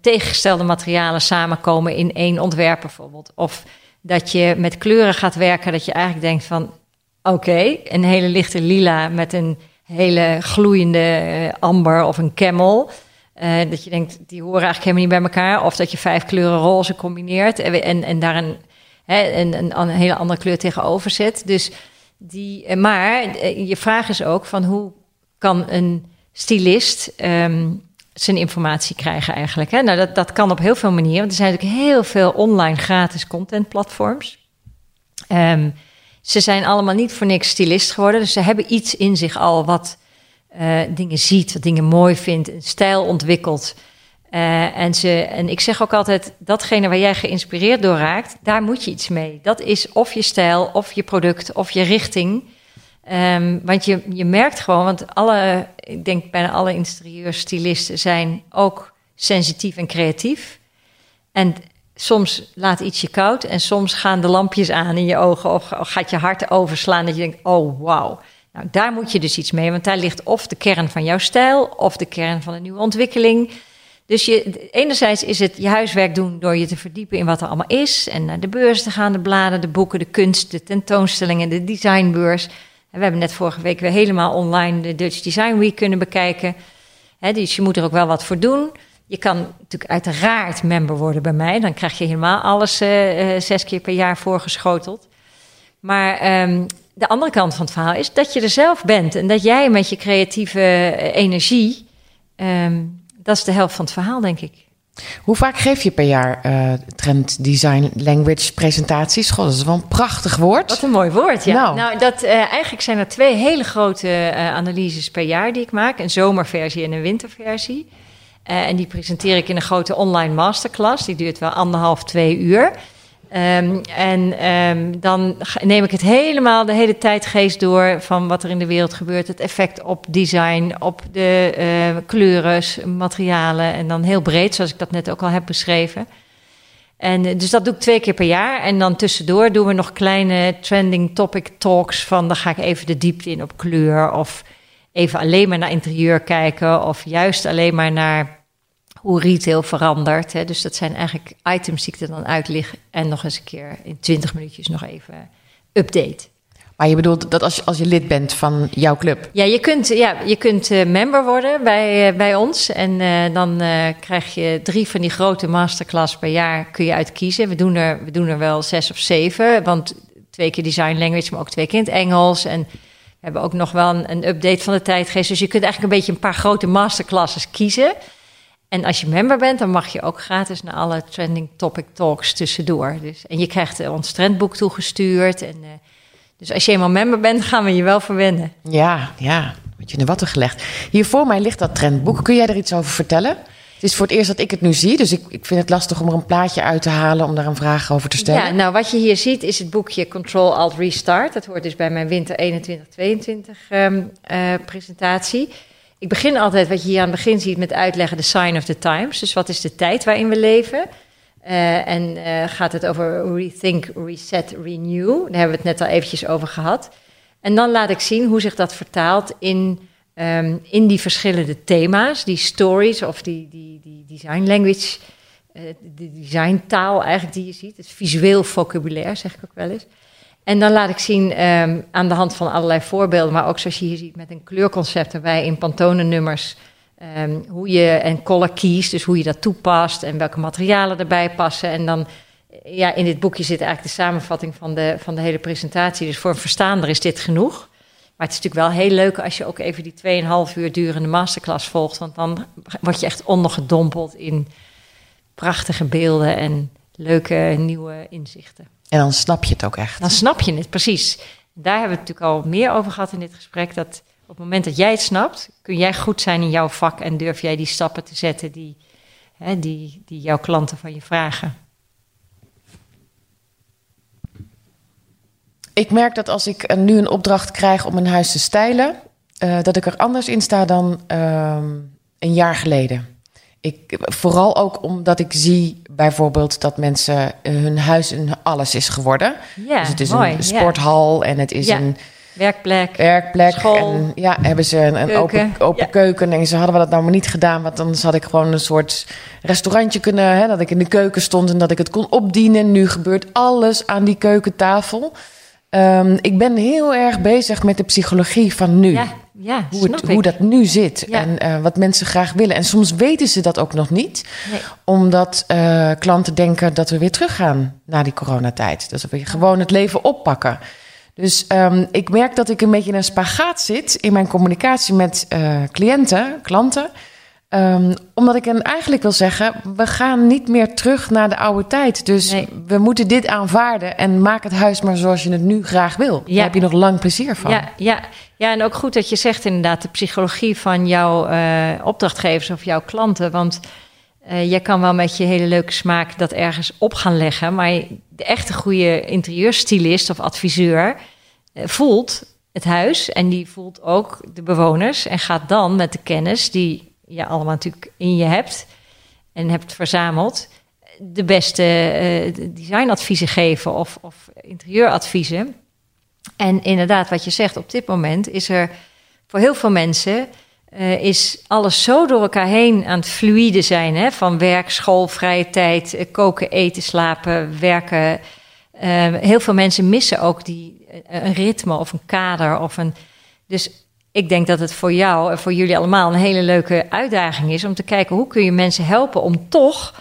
tegengestelde materialen samenkomen in één ontwerp bijvoorbeeld? Of dat je met kleuren gaat werken, dat je eigenlijk denkt van oké, een hele lichte lila met een hele gloeiende eh, amber of een camel. Uh, dat je denkt, die horen eigenlijk helemaal niet bij elkaar. Of dat je vijf kleuren roze combineert en, en, en daar een, hè, een, een, een, hele andere kleur tegenover zet. Dus die, eh, maar je vraag is ook van hoe kan een stylist um, zijn informatie krijgen eigenlijk. Hè? Nou, dat, dat kan op heel veel manieren. Want er zijn natuurlijk heel veel online gratis content platforms. Um, ze zijn allemaal niet voor niks stylist geworden. Dus ze hebben iets in zich al wat uh, dingen ziet, wat dingen mooi vindt, een stijl ontwikkelt. Uh, en, ze, en ik zeg ook altijd, datgene waar jij geïnspireerd door raakt, daar moet je iets mee. Dat is of je stijl, of je product, of je richting. Um, want je, je merkt gewoon, want alle, ik denk bijna alle interieurstylisten zijn ook sensitief en creatief. En soms laat iets je koud en soms gaan de lampjes aan in je ogen of gaat je hart overslaan dat je denkt, oh wauw. Nou, daar moet je dus iets mee, want daar ligt of de kern van jouw stijl of de kern van een nieuwe ontwikkeling. Dus je, enerzijds is het je huiswerk doen door je te verdiepen in wat er allemaal is en naar de beurs te gaan, de bladen, de boeken, de kunst, de tentoonstellingen, de designbeurs. We hebben net vorige week weer helemaal online de Dutch Design Week kunnen bekijken. dus je moet er ook wel wat voor doen. Je kan natuurlijk uiteraard member worden bij mij. Dan krijg je helemaal alles uh, zes keer per jaar voorgeschoteld. Maar um, de andere kant van het verhaal is dat je er zelf bent. En dat jij met je creatieve eh, energie. Um, dat is de helft van het verhaal, denk ik. Hoe vaak geef je per jaar uh, trend design language presentaties? God, dat is wel een prachtig woord. Wat een mooi woord, ja. Nou, nou dat, uh, eigenlijk zijn er twee hele grote uh, analyses per jaar die ik maak. Een zomerversie en een winterversie. En die presenteer ik in een grote online masterclass. Die duurt wel anderhalf, twee uur. Um, en um, dan neem ik het helemaal de hele tijd geest door van wat er in de wereld gebeurt. Het effect op design, op de uh, kleuren, materialen. En dan heel breed, zoals ik dat net ook al heb beschreven. En dus dat doe ik twee keer per jaar. En dan tussendoor doen we nog kleine trending topic talks. Van dan ga ik even de diepte in op kleur. Of even alleen maar naar interieur kijken. Of juist alleen maar naar hoe retail verandert. Hè. Dus dat zijn eigenlijk items die ik er dan uitlig en nog eens een keer in 20 minuutjes nog even update. Maar je bedoelt dat als je, als je lid bent van jouw club? Ja, je kunt, ja, je kunt uh, member worden bij, uh, bij ons. En uh, dan krijg je drie van die grote masterclass per jaar kun je uitkiezen. We doen er, we doen er wel zes of zeven. Want twee keer design language, maar ook twee keer in het Engels. En we hebben ook nog wel een, een update van de tijdgeest. Dus je kunt eigenlijk een beetje een paar grote masterclasses kiezen. En als je member bent, dan mag je ook gratis naar alle trending topic talks tussendoor. Dus, en je krijgt ons trendboek toegestuurd. En, uh, dus als je eenmaal member bent, gaan we je wel verwennen. Ja, ja. Word je in de watten gelegd. Hier voor mij ligt dat trendboek. Kun jij er iets over vertellen? Het is voor het eerst dat ik het nu zie, dus ik, ik vind het lastig om er een plaatje uit te halen om daar een vraag over te stellen. Ja, nou wat je hier ziet is het boekje Control Alt Restart. Dat hoort dus bij mijn winter 21-22 um, uh, presentatie. Ik begin altijd wat je hier aan het begin ziet met uitleggen de sign of the times. Dus wat is de tijd waarin we leven? Uh, en uh, gaat het over rethink, reset, renew. Daar hebben we het net al eventjes over gehad. En dan laat ik zien hoe zich dat vertaalt in, um, in die verschillende thema's, die stories of die, die, die design language, uh, de designtaal eigenlijk die je ziet. Het visueel vocabulaire, zeg ik ook wel eens. En dan laat ik zien um, aan de hand van allerlei voorbeelden, maar ook zoals je hier ziet met een kleurconcept erbij in Pantone-nummers. Um, hoe je en color keys, dus hoe je dat toepast en welke materialen erbij passen. En dan, ja, in dit boekje zit eigenlijk de samenvatting van de, van de hele presentatie. Dus voor een verstaander is dit genoeg. Maar het is natuurlijk wel heel leuk als je ook even die 2,5 uur durende masterclass volgt. Want dan word je echt ondergedompeld in prachtige beelden en leuke nieuwe inzichten. En dan snap je het ook echt. Dan snap je het, precies. Daar hebben we het natuurlijk al meer over gehad in dit gesprek. Dat op het moment dat jij het snapt, kun jij goed zijn in jouw vak en durf jij die stappen te zetten die, hè, die, die jouw klanten van je vragen. Ik merk dat als ik nu een opdracht krijg om een huis te stijlen, uh, dat ik er anders in sta dan uh, een jaar geleden. Ik, vooral ook omdat ik zie bijvoorbeeld dat mensen hun huis een alles is geworden. Ja, dus het is mooi, een sporthal en het is een werkplek, werkplek school, en ja, hebben ze een, een open, open keuken. En ze hadden we dat nou maar niet gedaan, want dan had ik gewoon een soort restaurantje kunnen, hè, dat ik in de keuken stond en dat ik het kon opdienen. Nu gebeurt alles aan die keukentafel. Um, ik ben heel erg bezig met de psychologie van nu. Ja, ja, hoe, het, hoe dat nu zit ja. en uh, wat mensen graag willen. En soms weten ze dat ook nog niet, nee. omdat uh, klanten denken dat we weer teruggaan na die coronatijd. Dat we gewoon het leven oppakken. Dus um, ik merk dat ik een beetje in een spagaat zit in mijn communicatie met uh, cliënten, klanten. Um, omdat ik hen eigenlijk wil zeggen, we gaan niet meer terug naar de oude tijd. Dus Nee. we moeten dit aanvaarden en maak het huis maar zoals je het nu graag wil. Ja. Daar heb je nog lang plezier van. Ja, ja, ja, en ook goed dat je zegt inderdaad de psychologie van jouw uh, opdrachtgevers of jouw klanten. Want uh, jij kan wel met je hele leuke smaak dat ergens op gaan leggen. Maar de echte goede interieurstylist of adviseur uh, voelt het huis en die voelt ook de bewoners. En gaat dan met de kennis die je allemaal natuurlijk in je hebt en hebt verzameld, de beste uh, designadviezen geven of, of interieuradviezen. En inderdaad, wat je zegt, op dit moment is er voor heel veel mensen uh, is alles zo door elkaar heen aan het fluïde zijn. Hè? Van werk, school, vrije tijd, uh, koken, eten, slapen, werken. Heel veel mensen missen ook die, een ritme of een kader. Of een, dus ik denk dat het voor jou en voor jullie allemaal een hele leuke uitdaging is om te kijken hoe kun je mensen helpen om toch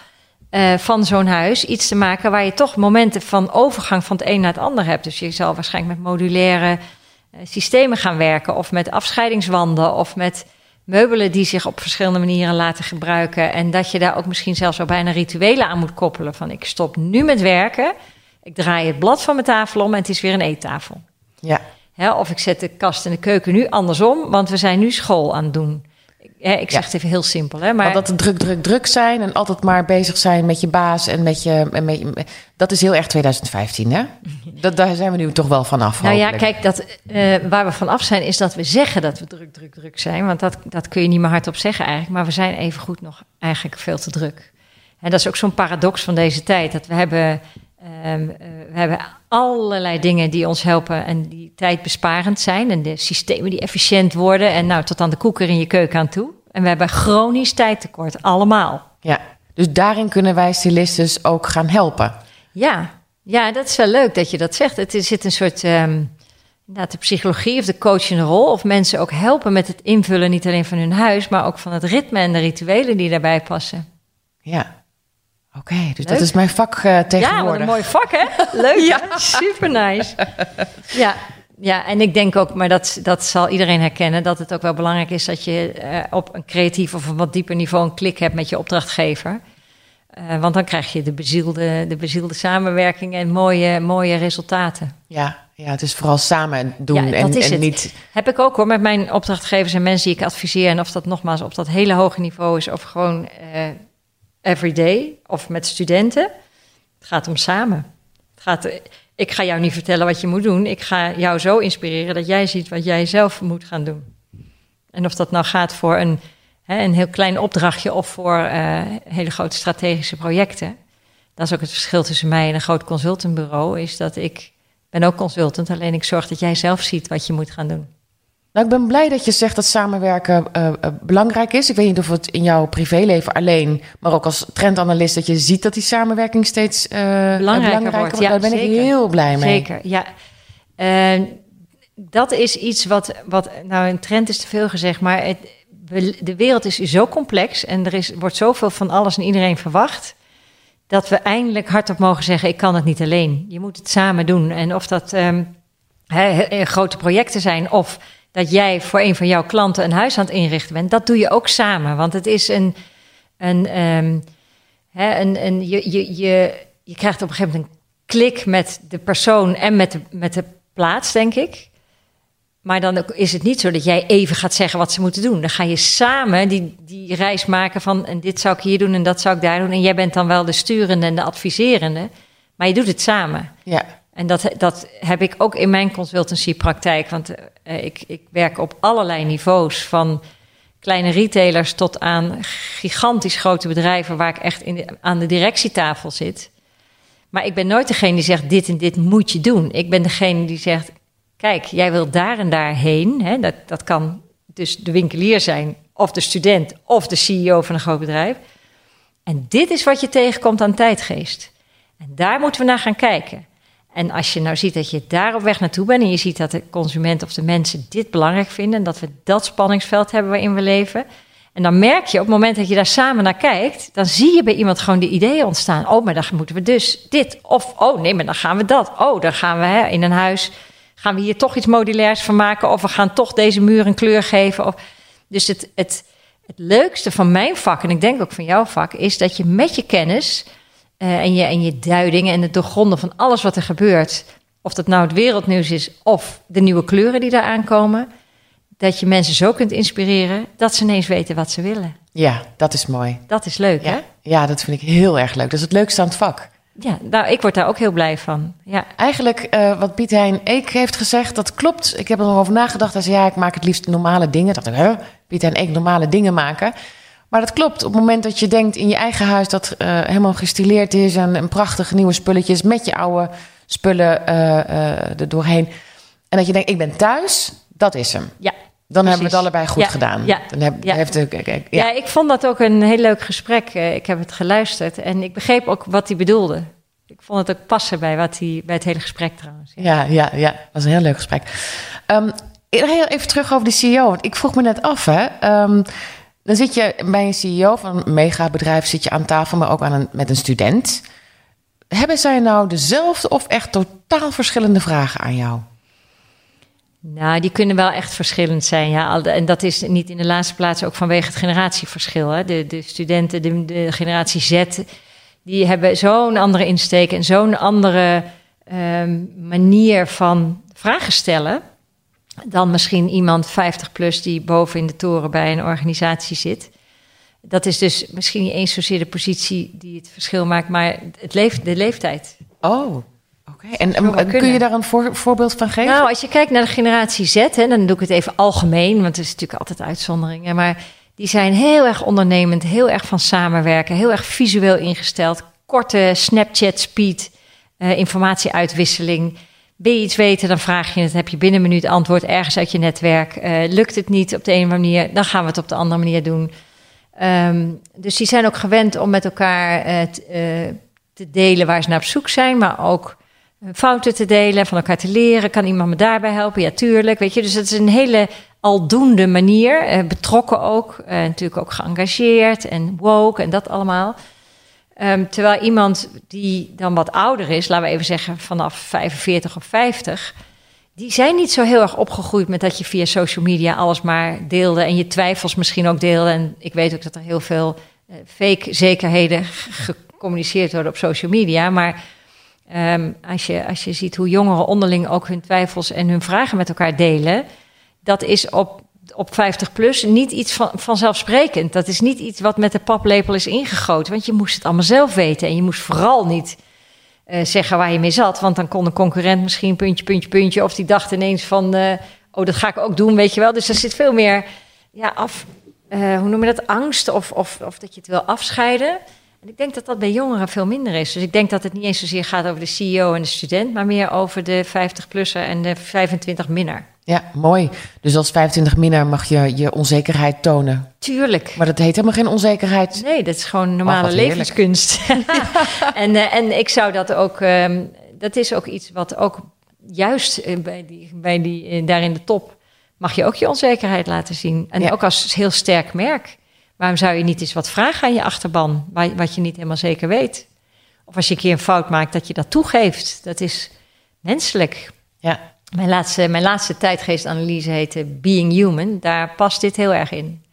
uh, van zo'n huis iets te maken waar je toch momenten van overgang van het een naar het ander hebt. Dus je zal waarschijnlijk met modulaire uh, systemen gaan werken of met afscheidingswanden of met meubelen die zich op verschillende manieren laten gebruiken. En dat je daar ook misschien zelfs al bijna rituelen aan moet koppelen van ik stop nu met werken, ik draai het blad van mijn tafel om en het is weer een eettafel. Ja. Hè, of ik zet de kast en de keuken nu andersom, want we zijn nu school aan het doen. Ik zeg Ja. het even heel simpel. Hè, maar dat druk, druk, druk zijn en altijd maar bezig zijn met je baas en met je. En met je dat is heel erg 2015, hè? Dat, daar zijn we nu toch wel vanaf. nou ja, kijk, dat, uh, waar we van af zijn is dat we zeggen dat we druk, druk, druk zijn. Want dat, dat kun je niet meer hardop zeggen eigenlijk. Maar we zijn evengoed nog eigenlijk veel te druk. En dat is ook zo'n paradox van deze tijd. Dat we hebben, um, uh, we hebben allerlei dingen die ons helpen en die tijdbesparend zijn. En de systemen die efficiënt worden. En nou, tot aan de koeker in je keuken aan toe. En we hebben chronisch tijdtekort, allemaal. Ja, dus daarin kunnen wij stylistes ook gaan helpen. Ja, ja, dat is wel leuk dat je dat zegt. Het is- zit een soort um, de psychologie of de coach in de rol. Of mensen ook helpen met het invullen, niet alleen van hun huis, maar ook van het ritme en de rituelen die daarbij passen. Ja. Oké, dus dat is mijn vak uh, tegenwoordig. Ja, wat een mooi vak, hè? Leuk, ja. Hè? Super nice. Ja, ja, en ik denk ook, maar dat, dat zal iedereen herkennen, dat het ook wel belangrijk is dat je uh, op een creatief of een wat dieper niveau een klik hebt met je opdrachtgever. Uh, want dan krijg je de bezielde, de bezielde samenwerking en mooie, mooie resultaten. Ja, ja, het is vooral samen doen ja, en, en niet. Heb ik ook hoor met mijn opdrachtgevers en mensen die ik adviseer. En of dat nogmaals op dat hele hoge niveau is of gewoon uh, everyday of met studenten. Het gaat om samen. Het gaat, ik ga jou niet vertellen wat je moet doen. Ik ga jou zo inspireren dat jij ziet wat jij zelf moet gaan doen. En of dat nou gaat voor een, hè, een heel klein opdrachtje of voor uh, hele grote strategische projecten. Dat is ook het verschil tussen mij en een groot consultantbureau. Is dat ik ben ook consultant, alleen ik zorg dat jij zelf ziet wat je moet gaan doen. Nou, ik ben blij dat je zegt dat samenwerken uh, uh, belangrijk is. Ik weet niet of het in jouw privéleven alleen, maar ook als trendanalist, dat je ziet dat die samenwerking steeds uh, belangrijker, belangrijker wordt. Ja, Daar ben zeker. ik heel blij mee. Zeker, ja. dat is iets wat, wat, nou, een trend is te veel gezegd, maar het, de wereld is zo complex en er is, wordt zoveel van alles en iedereen verwacht dat we eindelijk hardop mogen zeggen: ik kan het niet alleen. Je moet het samen doen. En of dat um, he, grote projecten zijn of dat jij voor een van jouw klanten een huis aan het inrichten bent, dat doe je ook samen. Want het is een. een, um, he, een, een je, je, je, je krijgt op een gegeven moment een klik met de persoon en met de, met de plaats, denk ik. Maar dan is het niet zo dat jij even gaat zeggen wat ze moeten doen. Dan ga je samen die, die reis maken van... en dit zou ik hier doen en dat zou ik daar doen. En jij bent dan wel de sturende en de adviserende. Maar je doet het samen. Ja. En dat, dat heb ik ook in mijn consultancypraktijk. Want uh, ik, ik werk op allerlei niveaus. Van kleine retailers tot aan gigantisch grote bedrijven... waar ik echt in aan de directietafel zit. Maar ik ben nooit degene die zegt... dit en dit moet je doen. Ik ben degene die zegt kijk, jij wilt daar en daar heen. Hè? Dat, dat kan dus de winkelier zijn, of de student, of de CEO van een groot bedrijf. En dit is wat je tegenkomt aan tijdgeest. En daar moeten we naar gaan kijken. En als je nou ziet dat je daar op weg naartoe bent en je ziet dat de consument of de mensen dit belangrijk vinden en dat we dat spanningsveld hebben waarin we leven. En dan merk je op het moment dat je daar samen naar kijkt, dan zie je bij iemand gewoon de ideeën ontstaan. Oh, maar dan moeten we dus dit. Of, oh nee, maar dan gaan we dat. Oh, dan gaan we hè, in een huis gaan we hier toch iets modulairs van maken? Of we gaan toch deze muur een kleur geven? Of... Dus het, het, het leukste van mijn vak, en ik denk ook van jouw vak, is dat je met je kennis uh, en, je, en je duidingen en het doorgronden van alles wat er gebeurt, of dat nou het wereldnieuws is of de nieuwe kleuren die daar aankomen, dat je mensen zo kunt inspireren dat ze ineens weten wat ze willen. Ja, dat is mooi. Dat is leuk, ja. hè? Ja, dat vind ik heel erg leuk. Dat is het leukste aan het vak. Ja, nou, ik word daar ook heel blij van. Ja. Eigenlijk, uh, wat Piet Hein Eek heeft gezegd, dat klopt. Ik heb er nog over nagedacht. Hij zei, ja, ik maak het liefst normale dingen. Dat ik, huh? Piet Hein Eek normale dingen maken. Maar dat klopt. Op het moment dat je denkt in je eigen huis dat uh, helemaal gestileerd is en, en prachtige nieuwe spulletjes met je oude spullen uh, er doorheen. En dat je denkt, ik ben thuis, dat is hem. Ja. Dan hebben we het allebei goed ja, gedaan. Ja, Dan heb, ja. heeft de, ja. ja, ik vond dat ook een heel leuk gesprek. Ik heb het geluisterd en ik begreep ook wat hij bedoelde. Ik vond het ook passen bij, wat hij, bij het hele gesprek trouwens. Ja, ja, ja. Dat was een heel leuk gesprek. Um, heel even terug over de CEO. Want ik vroeg me net af, hè. Um, dan zit je bij een CEO van een megabedrijf, zit je aan tafel, maar ook aan een, met een student. Hebben zij nou dezelfde of echt totaal verschillende vragen aan jou? Nou, die kunnen wel echt verschillend zijn, ja. En dat is niet in de laatste plaats ook vanwege het generatieverschil. Hè. De, de studenten, de, generatie Z, die hebben zo'n andere insteek en zo'n andere um, manier van vragen stellen. Dan misschien iemand 50 plus die boven in de toren bij een organisatie zit. Dat is dus misschien niet eens zozeer de positie die het verschil maakt, maar het leeft, de leeftijd. Oh, oké. Okay. En kun je daar een voor, voorbeeld van geven? Nou, als je kijkt naar de generatie Z, hè, dan doe ik het even algemeen, want er is natuurlijk altijd uitzonderingen. Maar die zijn heel erg ondernemend, heel erg van samenwerken, heel erg visueel ingesteld. Korte Snapchat-speed, uh, informatieuitwisseling. Wil je iets weten, dan vraag je het, heb je binnen een minuut antwoord ergens uit je netwerk. Uh, lukt het niet op de ene manier, dan gaan we het op de andere manier doen. Ehm, dus die zijn ook gewend om met elkaar uh, te delen waar ze naar op zoek zijn, maar ook fouten te delen, van elkaar te leren. Kan iemand me daarbij helpen? Ja, tuurlijk. Weet je, dus het is een hele aldoende manier. betrokken ook, natuurlijk ook geëngageerd en woke en dat allemaal. Um, terwijl iemand die dan wat ouder is, laten we even zeggen vanaf 45 of 50, die zijn niet zo heel erg opgegroeid met dat je via social media alles maar deelde en je twijfels misschien ook deelde. En ik weet ook dat er heel veel uh, fake zekerheden gecommuniceerd worden op social media. Maar um, als, je, als je ziet hoe jongeren onderling ook hun twijfels en hun vragen met elkaar delen, dat is op op 50 plus niet iets van, vanzelfsprekend. Dat is niet iets wat met de paplepel is ingegoten. Want je moest het allemaal zelf weten. En je moest vooral niet uh, zeggen waar je mee zat. Want dan kon een concurrent misschien puntje, puntje, puntje. Of die dacht ineens van, uh, oh, dat ga ik ook doen, weet je wel. Dus er zit veel meer ja, af, uh, hoe noem je dat, angst of, of, of dat je het wil afscheiden. En ik denk dat dat bij jongeren veel minder is. Dus ik denk dat het niet eens zozeer gaat over de CEO en de student, maar meer over de 50-plusser en de 25-minner. Ja, mooi. Dus als 25 minnaar mag je je onzekerheid tonen. Tuurlijk. Maar dat heet helemaal geen onzekerheid. Nee, dat is gewoon normale oh, levenskunst. en, uh, en ik zou dat ook... Um, dat is ook iets wat ook juist eh, bij die, bij die, uh, daar in de top... mag je ook je onzekerheid laten zien. En ja. ook als heel sterk merk. Waarom zou je niet eens wat vragen aan je achterban... wat je niet helemaal zeker weet? Of als je een keer een fout maakt, dat je dat toegeeft. Dat is menselijk. Ja. Mijn laatste, mijn laatste tijdgeestanalyse heette Being Human. Daar past dit heel erg in.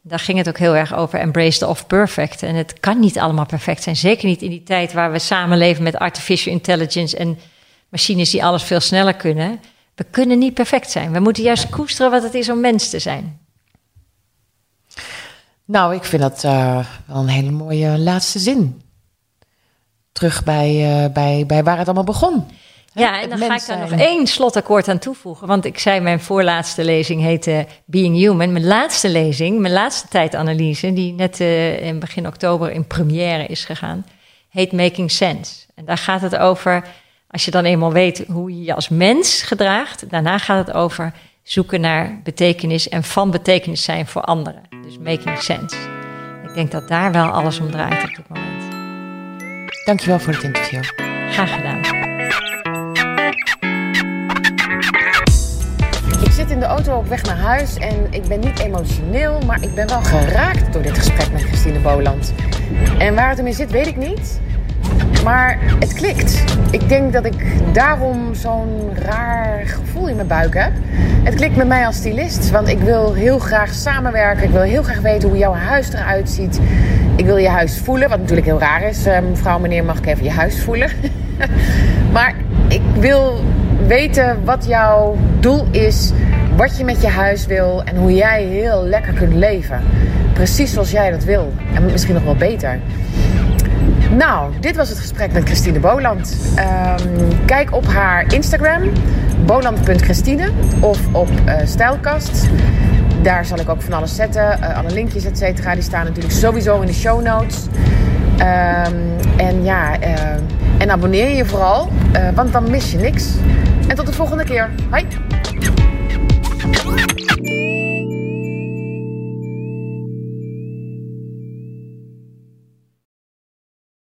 Daar ging het ook heel erg over embrace the off-perfect. En het kan niet allemaal perfect zijn. Zeker niet in die tijd waar we samenleven met artificial intelligence en machines die alles veel sneller kunnen. We kunnen niet perfect zijn. We moeten juist koesteren wat het is om mens te zijn. Nou, ik vind dat uh, wel een hele mooie laatste zin. Terug bij, uh, bij, bij waar het allemaal begon. Ja, en dan ga ik daar nog één slotakkoord aan toevoegen. Want ik zei, mijn voorlaatste lezing heette Being Human. Mijn laatste lezing, mijn laatste tijdanalyse, die net uh, in begin oktober in première is gegaan, heet Making Sense. En daar gaat het over, als je dan eenmaal weet hoe je je als mens gedraagt, daarna gaat het over zoeken naar betekenis en van betekenis zijn voor anderen. Dus Making Sense. Ik denk dat daar wel alles om draait op dit moment. Dankjewel voor het interview. Graag gedaan. In de auto op weg naar huis en ik ben niet emotioneel, maar ik ben wel geraakt door dit gesprek met Christine Boland. En waar het ermee zit, weet ik niet. Maar het klikt. Ik denk dat ik daarom zo'n raar gevoel in mijn buik heb. Het klikt met mij als stylist, want ik wil heel graag samenwerken. Ik wil heel graag weten hoe jouw huis eruit ziet. Ik wil je huis voelen, wat natuurlijk heel raar is. Uh, mevrouw, meneer, mag ik even je huis voelen? maar ik wil weten wat jouw doel is, wat je met je huis wil en hoe jij heel lekker kunt leven. Precies zoals jij dat wil. En misschien nog wel beter. Nou, dit was het gesprek met Christine Boland. Um, kijk op haar Instagram, boland.christine, of op uh, Stijlkast. Daar zal ik ook van alles zetten. Uh, alle linkjes, et cetera. Die staan natuurlijk sowieso in de show notes. Um, en ja, uh, en abonneer je vooral, want dan mis je niks. En tot de volgende keer. Hoi!